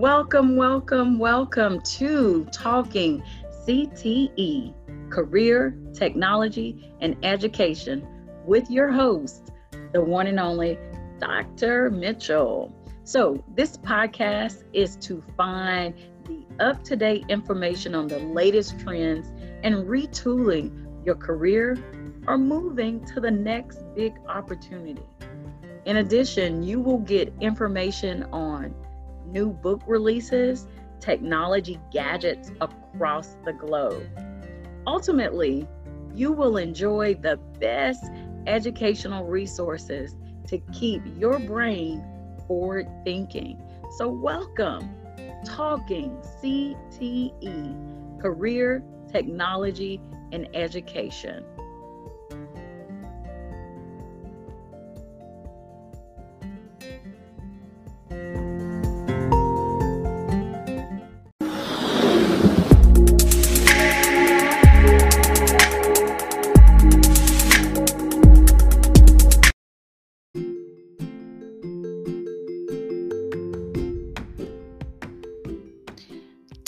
Welcome, welcome, welcome to Talking CTE Career, Technology, and Education with your host, the one and only Dr. Mitchell. So, this podcast is to find the up to date information on the latest trends and retooling your career or moving to the next big opportunity. In addition, you will get information on new book releases, technology gadgets across the globe. Ultimately, you will enjoy the best educational resources to keep your brain forward thinking. So, welcome, Talking CTE Career, Technology, and Education.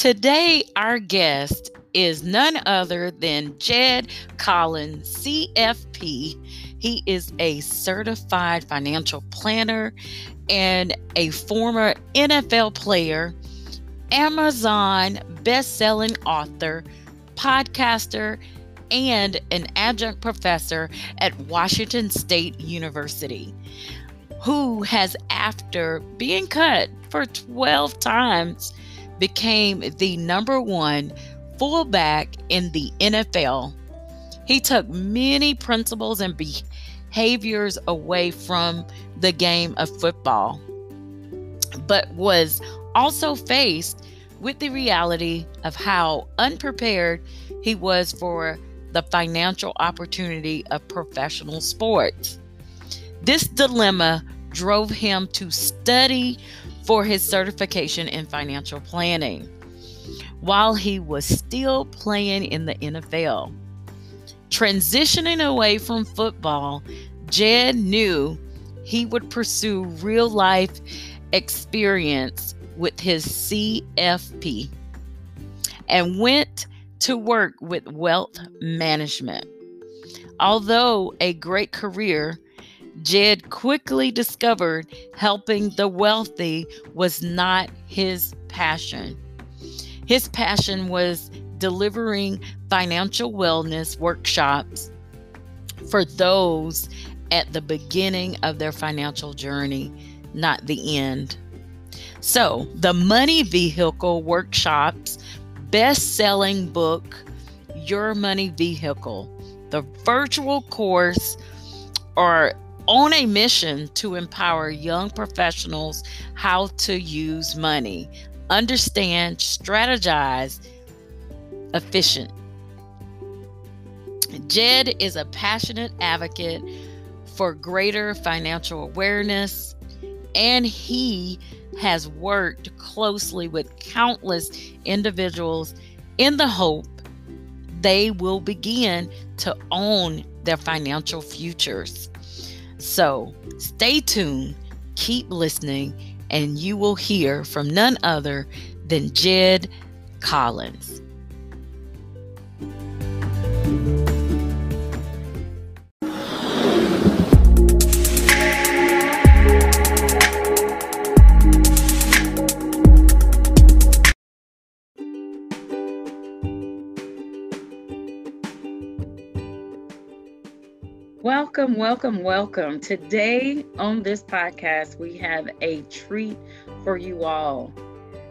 Today, our guest is none other than Jed Collins, CFP. He is a certified financial planner and a former NFL player, Amazon best-selling author, podcaster, and an adjunct professor at Washington State University, who has, after being cut for 12 times, became the number one fullback in the NFL. He took many principles and behaviors away from the game of football, but was also faced with the reality of how unprepared he was for the financial opportunity of professional sports. This dilemma drove him to study for his certification in financial planning while he was still playing in the NFL. Transitioning away from football, Jed knew he would pursue real life experience with his CFP and went to work with wealth management. Although a great career, Jed quickly discovered helping the wealthy was not his passion. His passion was delivering financial wellness workshops for those at the beginning of their financial journey, not the end. So, the Money Vehicle Workshops best selling book, Your Money Vehicle, the virtual course, or on a mission to empower young professionals how to use money, understand, strategize, efficient. Jed is a passionate advocate for greater financial awareness, and he has worked closely with countless individuals in the hope they will begin to own their financial futures. So stay tuned, keep listening, and you will hear from none other than Jed Collins. Welcome, welcome, welcome. Today on this podcast, we have a treat for you all.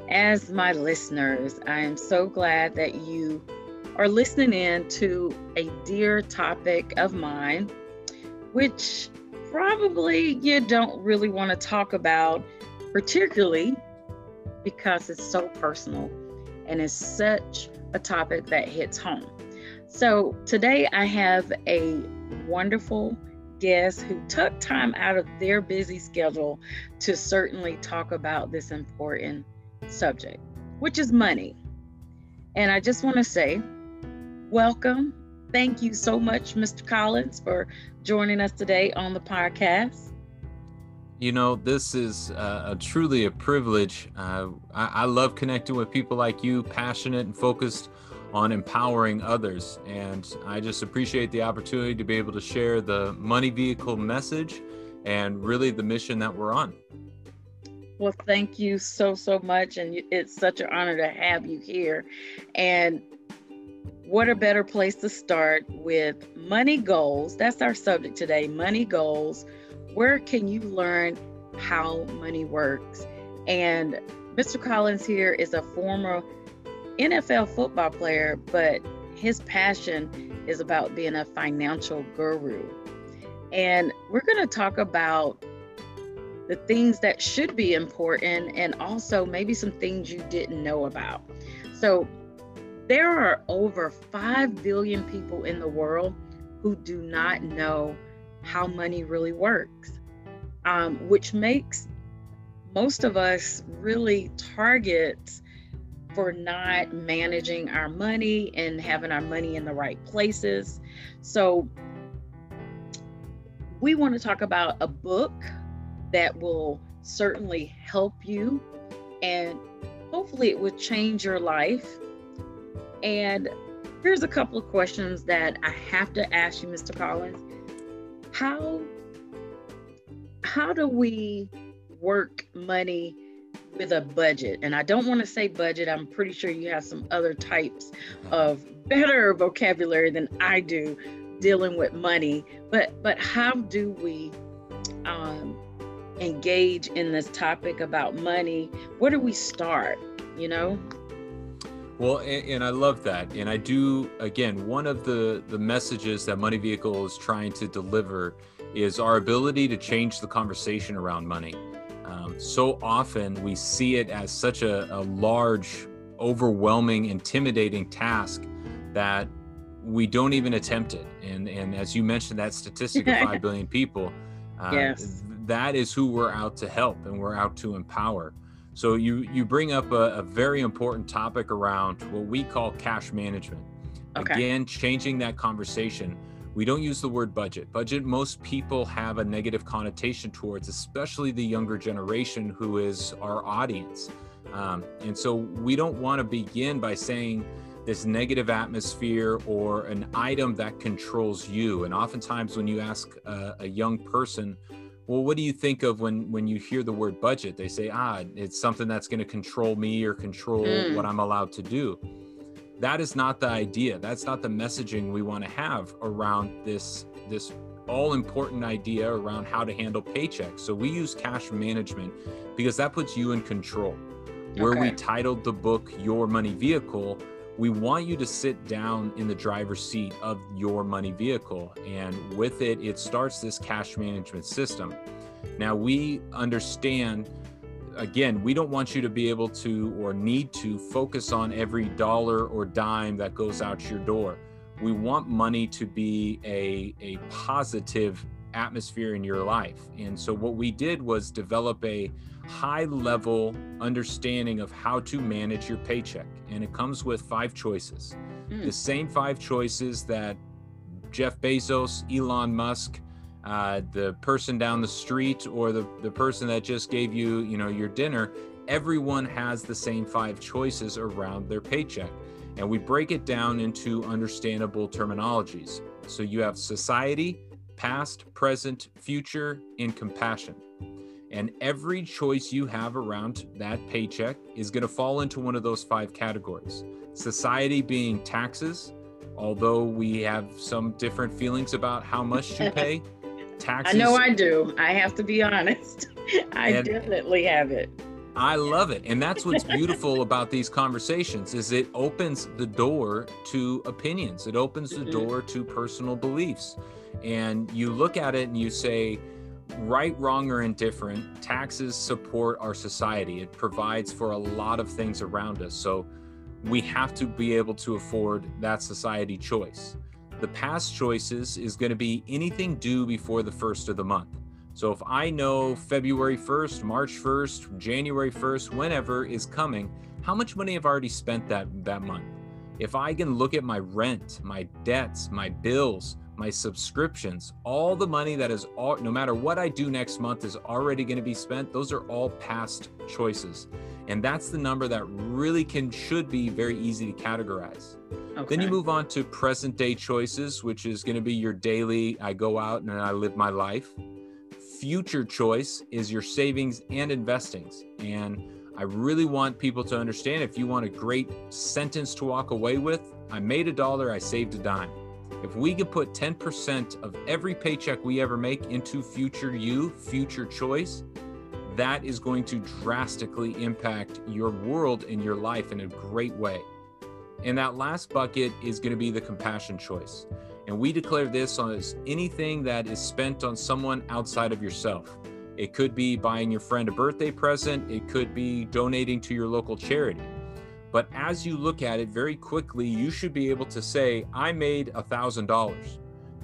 As my listeners, I am so glad that you are listening in to a dear topic of mine, which probably you don't really want to talk about, particularly because it's so personal and it's such a topic that hits home. So, today I have a wonderful guests who took time out of their busy schedule to certainly talk about this important subject, which is money. And I just want to say, welcome. Thank you so much, Mr. Collins, for joining us today on the podcast. You know, this is a truly a privilege. Uh, I, I love connecting with people like you, passionate and focused on empowering others. And I just appreciate the opportunity to be able to share the money vehicle message and really the mission that we're on. Well, thank you so, so much. And it's such an honor to have you here. And what a better place to start with money goals? That's our subject today money goals. Where can you learn how money works? And Mr. Collins here is a former NFL football player, but his passion is about being a financial guru. And we're going to talk about the things that should be important and also maybe some things you didn't know about. So, there are over 5 billion people in the world who do not know how money really works, um, which makes most of us really targets for not managing our money and having our money in the right places. So, we want to talk about a book that will certainly help you and hopefully it will change your life. And here's a couple of questions that I have to ask you, Mr. Collins. How how do we work money with a budget. And I don't want to say budget. I'm pretty sure you have some other types of better vocabulary than I do dealing with money. But but how do we um, engage in this topic about money? Where do we start? You know. Well, and, and, I love that, and I do. Again, one of the the messages that Money Vehicle is trying to deliver is our ability to change the conversation around money. So often we see it as such a, a large, overwhelming, intimidating task that we don't even attempt it. And and as you mentioned, that statistic of five billion people, uh, yes. that is who we're out to help and we're out to empower. So you you bring up a, a very important topic around what we call cash management. Okay. Again, changing that conversation we don't use the word budget. Budget, most people have a negative connotation towards, especially the younger generation who is our audience. Um, and so we don't want to begin by saying this negative atmosphere or an item that controls you. And oftentimes, when you ask a, a young person, well, what do you think of when when you hear the word budget? They say, ah, it's something that's going to control me or control mm. what I'm allowed to do that is not the idea. That's not the messaging we want to have around this this all important idea around how to handle paychecks. So we use cash management because that puts you in control. Where okay. we titled the book your money vehicle we want you to sit down in the driver's seat of your money vehicle and with it it starts this cash management system. Now we understand again, we don't want you to be able to or need to focus on every dollar or dime that goes out your door. We want money to be a, a positive atmosphere in your life. And so, what we did was develop a high level understanding of how to manage your paycheck. And it comes with five choices mm. the same five choices that Jeff Bezos, Elon Musk, uh, the person down the street or the, the person that just gave you you know your dinner everyone has the same five choices around their paycheck. And we break it down into understandable terminologies. So you have society past present future and compassion. And every choice you have around that paycheck is going to fall into one of those five categories. Society being taxes although we have some different feelings about how much to pay taxes. I know I do. I have to be honest. I and definitely have it. I love it. And that's what's beautiful about these conversations is it opens the door to opinions. It opens the mm-hmm. door to personal beliefs. And you look at it and you say, right, wrong, or indifferent, taxes support our society. It provides for a lot of things around us. So we have to be able to afford that society choice. The past choices is going to be anything due before the first of the month. So if I know February 1st, March 1st, January 1st, whenever is coming, how much money I've already spent that that month? If I can look at my rent, my debts, my bills, my subscriptions, all the money that is all, no matter what I do next month is already going to be spent. Those are all past choices. And that's the number that really can, should be very easy to categorize. Okay. Then you move on to present day choices, which is going to be your daily, I go out and I live my life. Future choice is your savings and investings. And I really want people to understand if you want a great sentence to walk away with, I made a dollar, I saved a dime. If we could put 10% of every paycheck we ever make into future you, future choice, that is going to drastically impact your world and your life in a great way. And that last bucket is going to be the compassion choice. And we declare this as anything that is spent on someone outside of yourself. It could be buying your friend a birthday present, it could be donating to your local charity. But as you look at it very quickly, you should be able to say, I made a $1,000.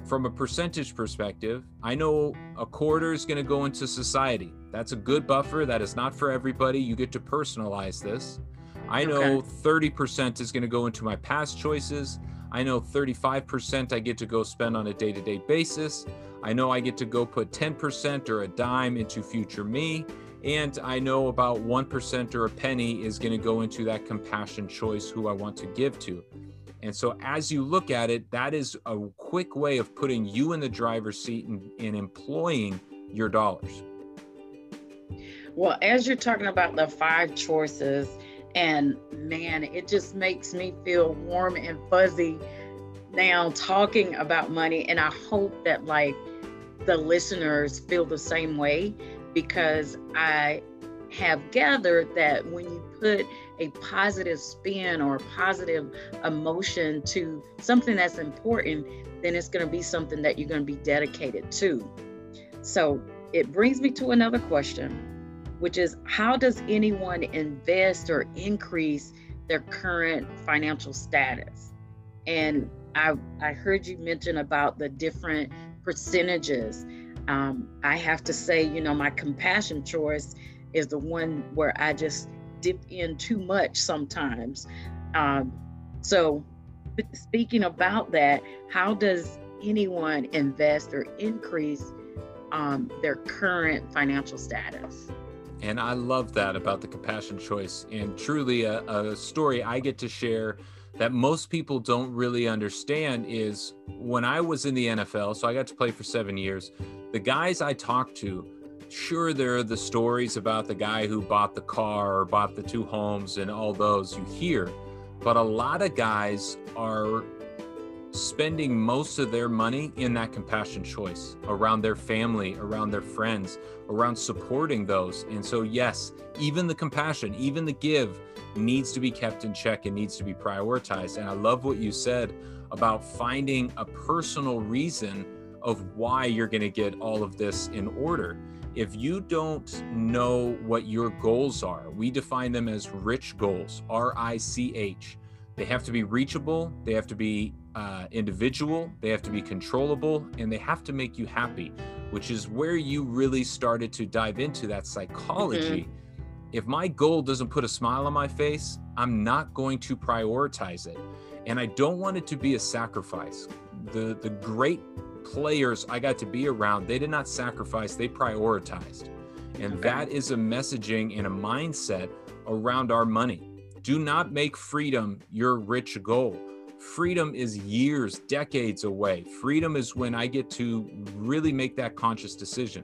From a percentage perspective, I know a quarter is going to go into society. That's a good buffer. That is not for everybody. You get to personalize this. I know okay. 30% is going to go into my past choices. I know 35% I get to go spend on a day to day basis. I know I get to go put 10% or a dime into future me. And I know about 1% or a penny is going to go into that compassion choice who I want to give to. And so, as you look at it, that is a quick way of putting you in the driver's seat and, and employing your dollars. Well, as you're talking about the five choices, and man, it just makes me feel warm and fuzzy now talking about money. And I hope that, like, the listeners feel the same way because I have gathered that when you put a positive spin or a positive emotion to something that's important, then it's going to be something that you're going to be dedicated to. So it brings me to another question, which is how does anyone invest or increase their current financial status? And I, I heard you mention about the different percentages um, I have to say, you know, my compassion choice is the one where I just dip in too much sometimes. Um, so, speaking about that, how does anyone invest or increase um, their current financial status? And I love that about the compassion choice, and truly a, a story I get to share that most people don't really understand is when I was in the NFL, so I got to play for seven years, the guys I talked to, sure, there are the stories about the guy who bought the car or bought the two homes and all those you hear, but a lot of guys are spending most of their money in that compassion choice around their family, around their friends, around supporting those. And so, yes, even the compassion, even the give needs to be kept in check and needs to be prioritized. And I love what you said about finding a personal reason of why you're going to get all of this in order. If you don't know what your goals are, we define them as rich goals, R I C H. They have to be reachable, they have to be uh, individual, they have to be controllable, and they have to make you happy, which is where you really started to dive into that psychology. Mm-hmm if my goal doesn't put a smile on my face, I'm not going to prioritize it. And I don't want it to be a sacrifice. The the great players I got to be around, they did not sacrifice, they prioritized. And okay. that is a messaging and a mindset around our money. Do not make freedom your rich goal. Freedom is years, decades away. Freedom is when I get to really make that conscious decision.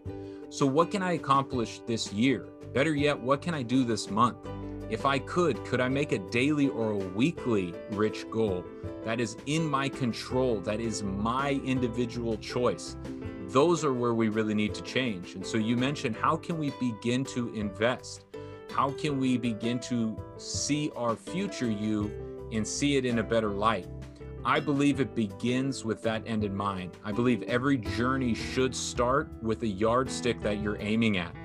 So, what can I accomplish this year? Better yet, what can I do this month? If I could, could I make a daily or a weekly rich goal that is in my control, that is my individual choice? Those are where we really need to change. And so you mentioned how can we begin to invest? How can we begin to see our future you and see it in a better light? I believe it begins with that end in mind. I believe every journey should start with a yardstick that you're aiming at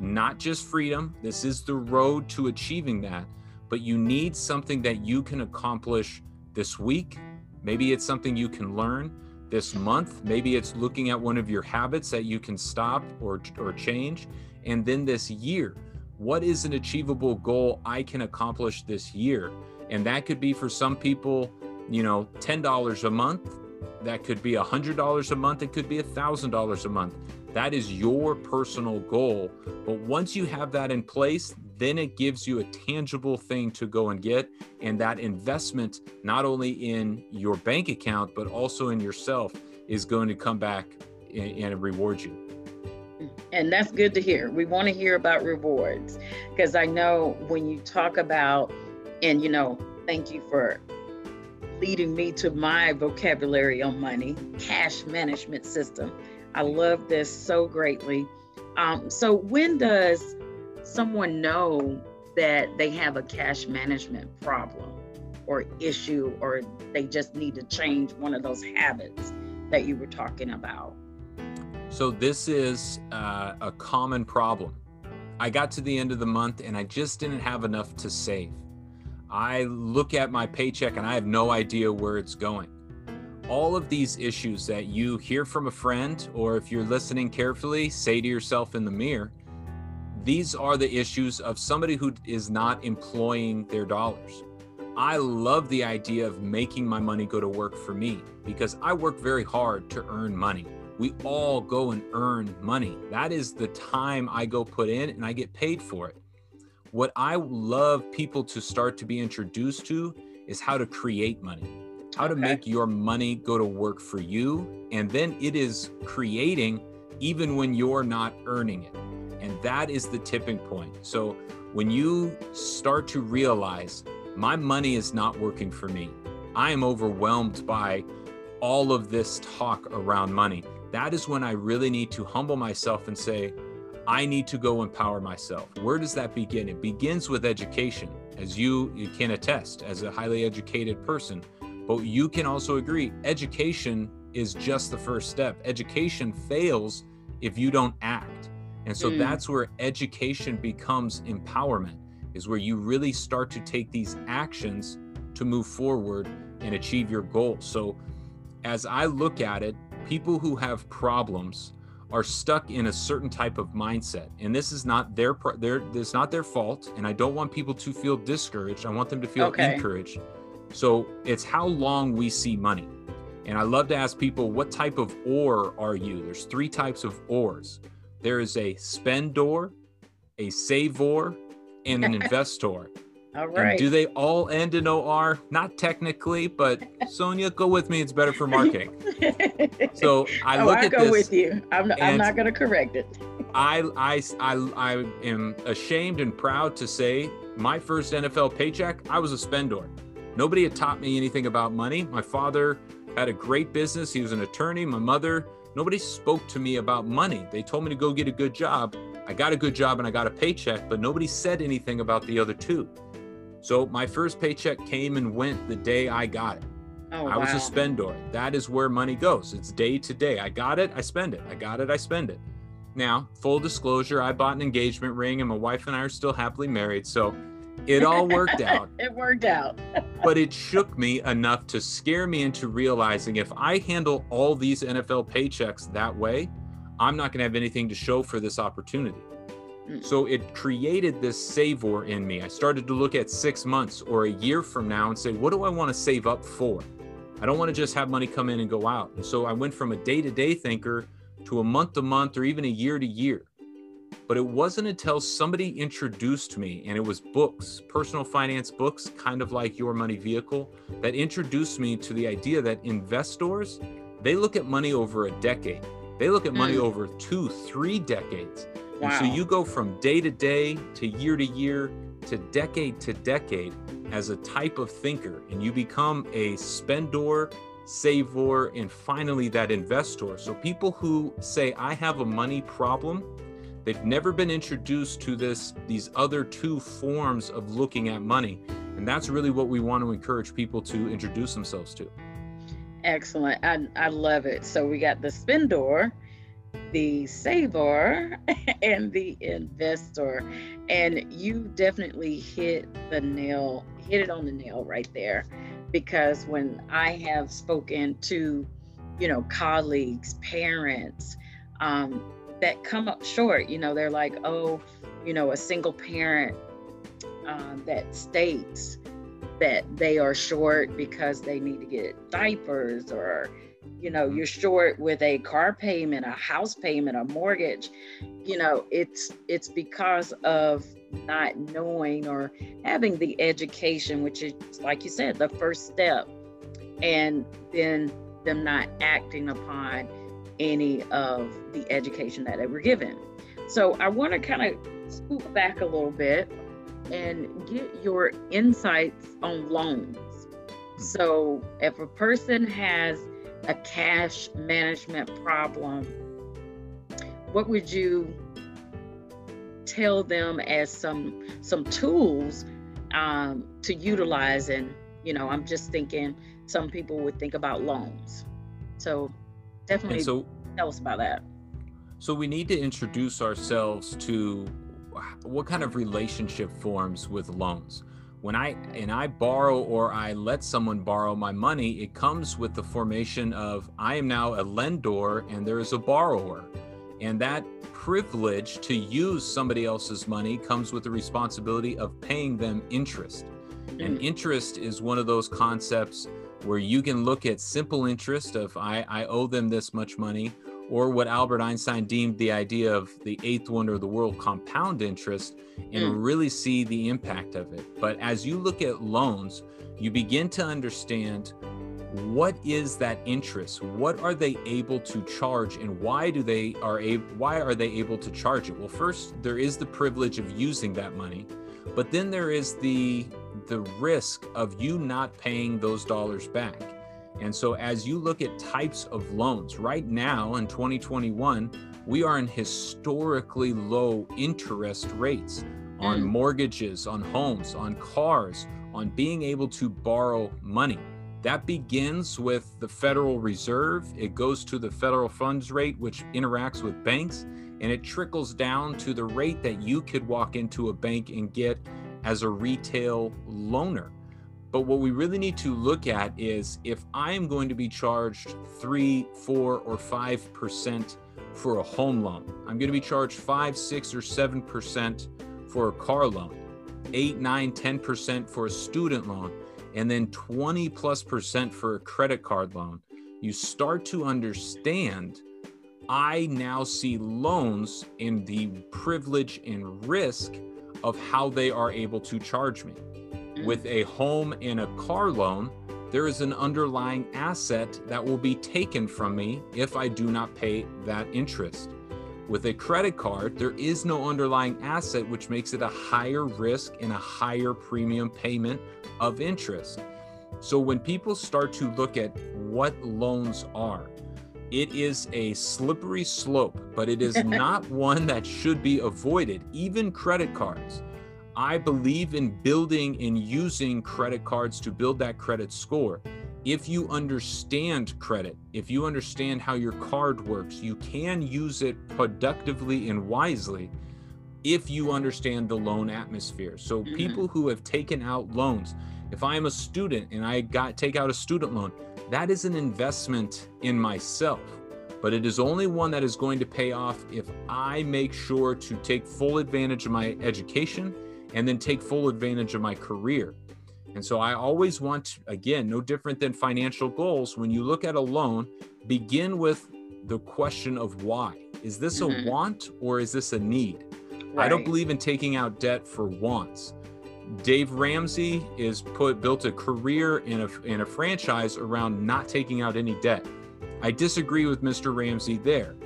not just freedom. This is the road to achieving that, but you need something that you can accomplish this week. Maybe it's something you can learn this month. Maybe it's looking at one of your habits that you can stop or, or change. And then this year, what is an achievable goal I can accomplish this year? And that could be for some people, you know, $10 a month that could be a hundred dollars a month it could be a thousand dollars a month that is your personal goal. But once you have that in place then it gives you a tangible thing to go and get. And that investment not only in your bank account but also in yourself is going to come back and, and reward you. And that's good to hear. We want to hear about rewards because i know when you talk about and you know thank you for leading me to my vocabulary on money cash management system i love this so greatly. Um, so when does someone know that they have a cash management problem or issue or they just need to change one of those habits that you were talking about? So this is uh, a common problem. I got to the end of the month and i just didn't have enough to save. I look at my paycheck and I have no idea where it's going. All of these issues that you hear from a friend, or if you're listening carefully, say to yourself in the mirror, these are the issues of somebody who is not employing their dollars. I love the idea of making my money go to work for me because I work very hard to earn money. We all go and earn money. That is the time I go put in and I get paid for it. What I love people to start to be introduced to is how to create money, how okay. to make your money go to work for you. And then it is creating even when you're not earning it. And that is the tipping point. So when you start to realize my money is not working for me, I am overwhelmed by all of this talk around money. That is when I really need to humble myself and say, I need to go empower myself. Where does that begin? It begins with education, as you, you can attest as a highly educated person. But you can also agree, education is just the first step. Education fails if you don't act. And so mm. that's where education becomes empowerment, is where you really start to take these actions to move forward and achieve your goals. So as I look at it, people who have problems are stuck in a certain type of mindset and this is not their their this not their fault and i don't want people to feel discouraged i want them to feel okay. encouraged so it's how long we see money and i love to ask people what type of ore are you there's three types of ores there is a spendor a savor and an investor all right. And do they all end in OR? Not technically, but Sonia, go with me. It's better for marketing. so I oh, look I at go this. with you. I'm, I'm not going to correct it. I, I, I, I am ashamed and proud to say my first NFL paycheck, I was a spendor. Nobody had taught me anything about money. My father had a great business. He was an attorney. My mother, nobody spoke to me about money. They told me to go get a good job. I got a good job and I got a paycheck, but nobody said anything about the other two. So my first paycheck came and went the day I got it. Oh, I was a spendor. That is where money goes. It's day to day. I got it, I spend it. I got it, I spend it. Now, full disclosure, I bought an engagement ring and my wife and I are still happily married. So it all worked out. it worked out. but it shook me enough to scare me into realizing if I handle all these NFL paychecks that way, I'm not going to have anything to show for this opportunity. Mm. So it created this savor in me. I started to look at six months or a year from now and say, what do I want to save up for? I don't want to just have money come in and go out. And so I went from a day to day thinker to a month to month or even a year to year. But it wasn't until somebody introduced me, and it was books, personal finance books, kind of like Your Money Vehicle, that introduced me to the idea that investors, they look at money over a decade. They look at money mm. over two, three decades. Wow. And so you go from day to day to year to year to decade to decade as a type of thinker, and you become a spendor, savor, and finally that investor. So people who say, I have a money problem, they've never been introduced to this these other two forms of looking at money. And that's really what we want to encourage people to introduce themselves to. Excellent. I, I love it. So we got the spendor the saver and the investor. And you definitely hit the nail, hit it on the nail right there. Because when I have spoken to, you know, colleagues, parents, um, that come up short, you know, they're like, oh, you know, a single parent um, that states that they are short because they need to get diapers or you know you're short with a car payment a house payment a mortgage you know it's it's because of not knowing or having the education which is like you said the first step and then them not acting upon any of the education that they were given so i want to kind of scoop back a little bit and get your insights on loans hmm. so if a person has a cash management problem, what would you tell them as some some tools um, to utilize? And you know, I'm just thinking some people would think about loans. So definitely so, tell us about that. So we need to introduce ourselves to what kind of relationship forms with loans when I and I borrow or I let someone borrow my money, it comes with the formation of I am now a lender and there is a borrower. And that privilege to use somebody else's money comes with the responsibility of paying them interest. And mm. interest is one of those concepts where you can look at simple interest of I, I owe them this much money, or what Albert Einstein deemed the idea of the eighth wonder of the world, compound interest, and mm. really see the impact of it. But as you look at loans, you begin to understand what is that interest what are they able to charge and why do they are able why are they able to charge it well first there is the privilege of using that money but then there is the the risk of you not paying those dollars back and so, as you look at types of loans, right now in 2021, we are in historically low interest rates on mm. mortgages, on homes, on cars, on being able to borrow money. That begins with the Federal Reserve. It goes to the federal funds rate, which interacts with banks, and it trickles down to the rate that you could walk into a bank and get as a retail loaner. But what we really need to look at is if I am going to be charged three, four, or five percent for a home loan, I'm going to be charged five, six, or seven percent for a car loan, eight, nine, ten percent for a student loan, and then 20 plus percent for a credit card loan. You start to understand I now see loans in the privilege and risk of how they are able to charge me. Mm-hmm. With a home and a car loan, there is an underlying asset that will be taken from me if I do not pay that interest. With a credit card, there is no underlying asset, which makes it a higher risk and a higher premium payment of interest. So when people start to look at what loans are, it is a slippery slope, but it is not one that should be avoided, even credit cards. I believe in building and using credit cards to build that credit score. If you understand credit, if you understand how your card works, you can use it productively and wisely if you understand the loan atmosphere. So mm-hmm. people who have taken out loans, if I am a student and I got take out a student loan, that is an investment in myself. But it is only one that is going to pay off if I make sure to take full advantage of my education and then take full advantage of my career. And so I always want, again, no different than financial goals. When you look at a loan, begin with the question of why. Is this mm-hmm. a want or is this a need? Right. I don't believe in taking out debt for wants. Dave Ramsey is put built a career in a in a franchise around not taking out any debt. I disagree with Mr. Ramsey there.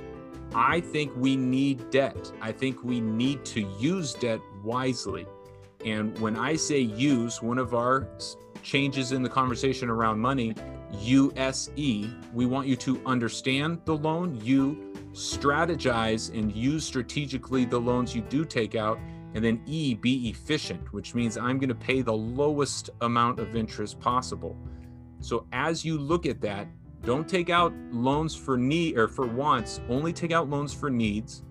I think we need debt. I think we need to use debt wisely. And when I say use, one of our changes in the conversation around money, USE, we want you to understand the loan, you strategize and use strategically the loans you do take out, and then E, be efficient, which means I'm going to pay the lowest amount of interest possible. So as you look at that, don't take out loans for need or for wants, only take out loans for needs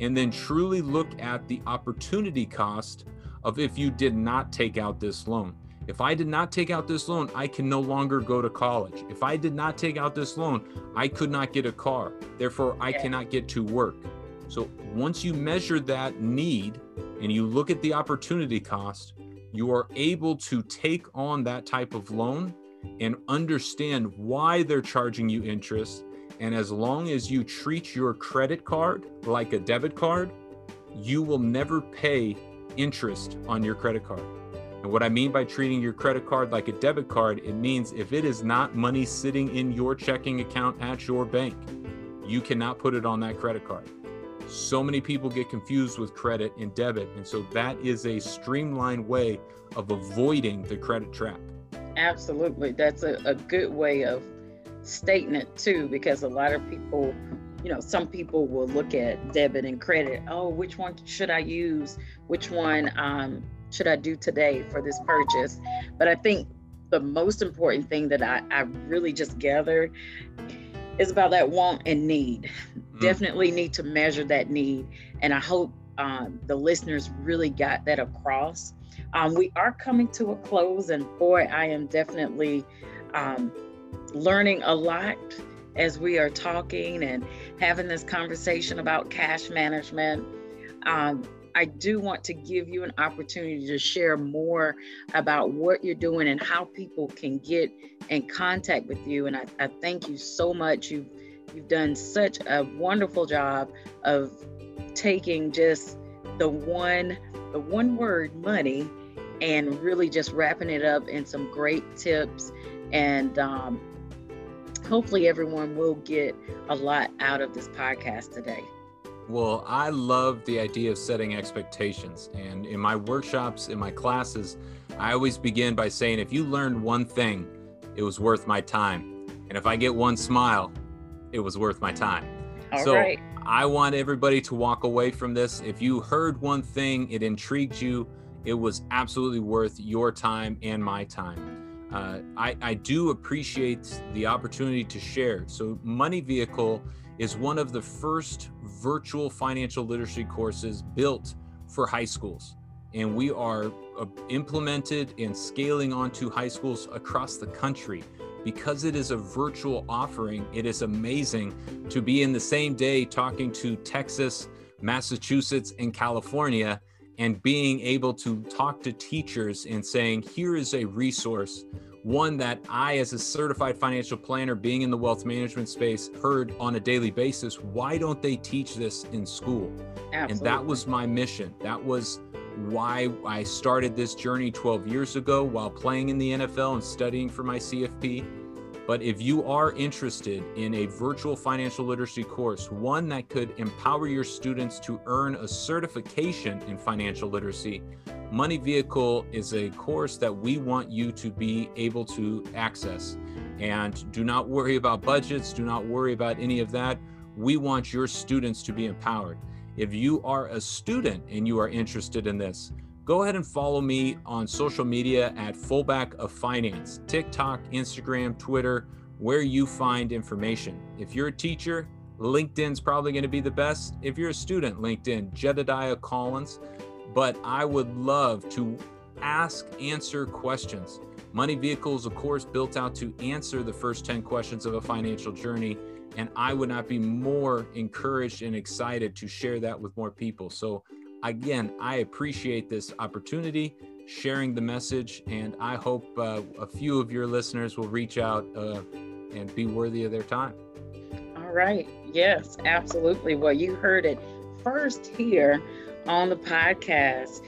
and then truly look at the opportunity cost of if you did not take out this loan. If I did not take out this loan, I can no longer go to college. If I did not take out this loan, I could not get a car. Therefore, I cannot get to work. So once you measure that need and you look at the opportunity cost, you are able to take on that type of loan and understand why they're charging you interest. And as long as you treat your credit card like a debit card, you will never pay interest on your credit card. And what I mean by treating your credit card like a debit card, it means if it is not money sitting in your checking account at your bank, you cannot put it on that credit card. So many people get confused with credit and debit. And so that is a streamlined way of avoiding the credit trap. Absolutely. That's a, a good way of stating it too, because a lot of people, you know, some people will look at debit and credit. Oh, which one should I use? Which one um, should I do today for this purchase? But I think the most important thing that I, I really just gathered is about that want and need. Mm. Definitely need to measure that need. And I hope um, the listeners really got that across. Um, we are coming to a close, and boy, I am definitely um, learning a lot as we are talking and having this conversation about cash management. Um, I do want to give you an opportunity to share more about what you're doing and how people can get in contact with you. And I, I thank you so much. You've you've done such a wonderful job of taking just the one the one word money and really just wrapping it up in some great tips and um, hopefully everyone will get a lot out of this podcast today well, I love the idea of setting expectations. And in my workshops, in my classes, I always begin by saying, if you learned one thing, it was worth my time. And if I get one smile, it was worth my time. All so right. I want everybody to walk away from this. If you heard one thing, it intrigued you, it was absolutely worth your time and my time. Uh, I, I do appreciate the opportunity to share. So, Money Vehicle is one of the first virtual financial literacy courses built for high schools. And we are uh, implemented and scaling onto high schools across the country. Because it is a virtual offering, it is amazing to be in the same day talking to Texas, Massachusetts, and California and being able to talk to teachers and saying, here is a resource one that I, as a certified financial planner, being in the wealth management space, heard on a daily basis. Why don't they teach this in school? Absolutely. And that was my mission. That was why I started this journey 12 years ago while playing in the NFL and studying for my CFP. But if you are interested in a virtual financial literacy course, one that could empower your students to earn a certification in financial literacy, Money Vehicle is a course that we want you to be able to access. And do not worry about budgets, do not worry about any of that. We want your students to be empowered. If you are a student and you are interested in this, go ahead and follow me on social media at Fullback of Finance, TikTok, Instagram, Twitter, where you find information. If you're a teacher, LinkedIn's probably going to be the best. If you're a student, LinkedIn, Jedediah Collins but I would love to ask, answer questions. Money Vehicle is course built out to answer the first 10 questions of a financial journey. And I would not be more encouraged and excited to share that with more people. So, again, I appreciate this opportunity, sharing the message, and I hope uh, a few of your listeners will reach out uh, and be worthy of their time. All right. Yes, absolutely. Well, you heard it first here on the podcast.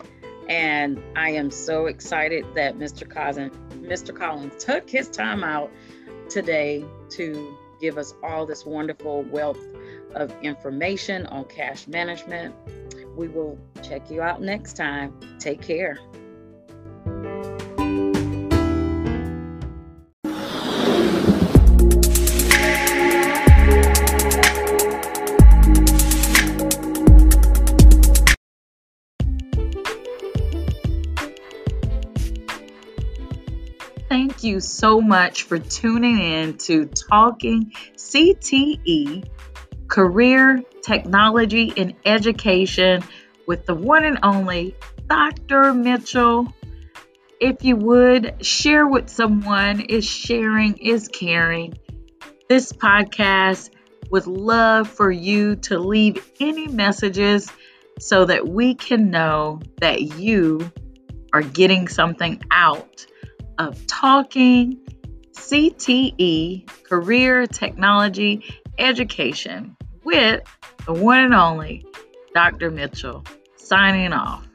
And I am so excited that Mr. Collins, Mr. Collins took his time out today to give us all this wonderful wealth of information on cash management. We will check you out next time. Take care. You so much for tuning in to Talking CTE Career, Technology, and Education with the one and only Dr. Mitchell. If you would share with someone, is sharing is caring. This podcast would love for you to leave any messages so that we can know that you are getting something out of talking CTE Career Technology Education with the one and only Dr. Mitchell signing off.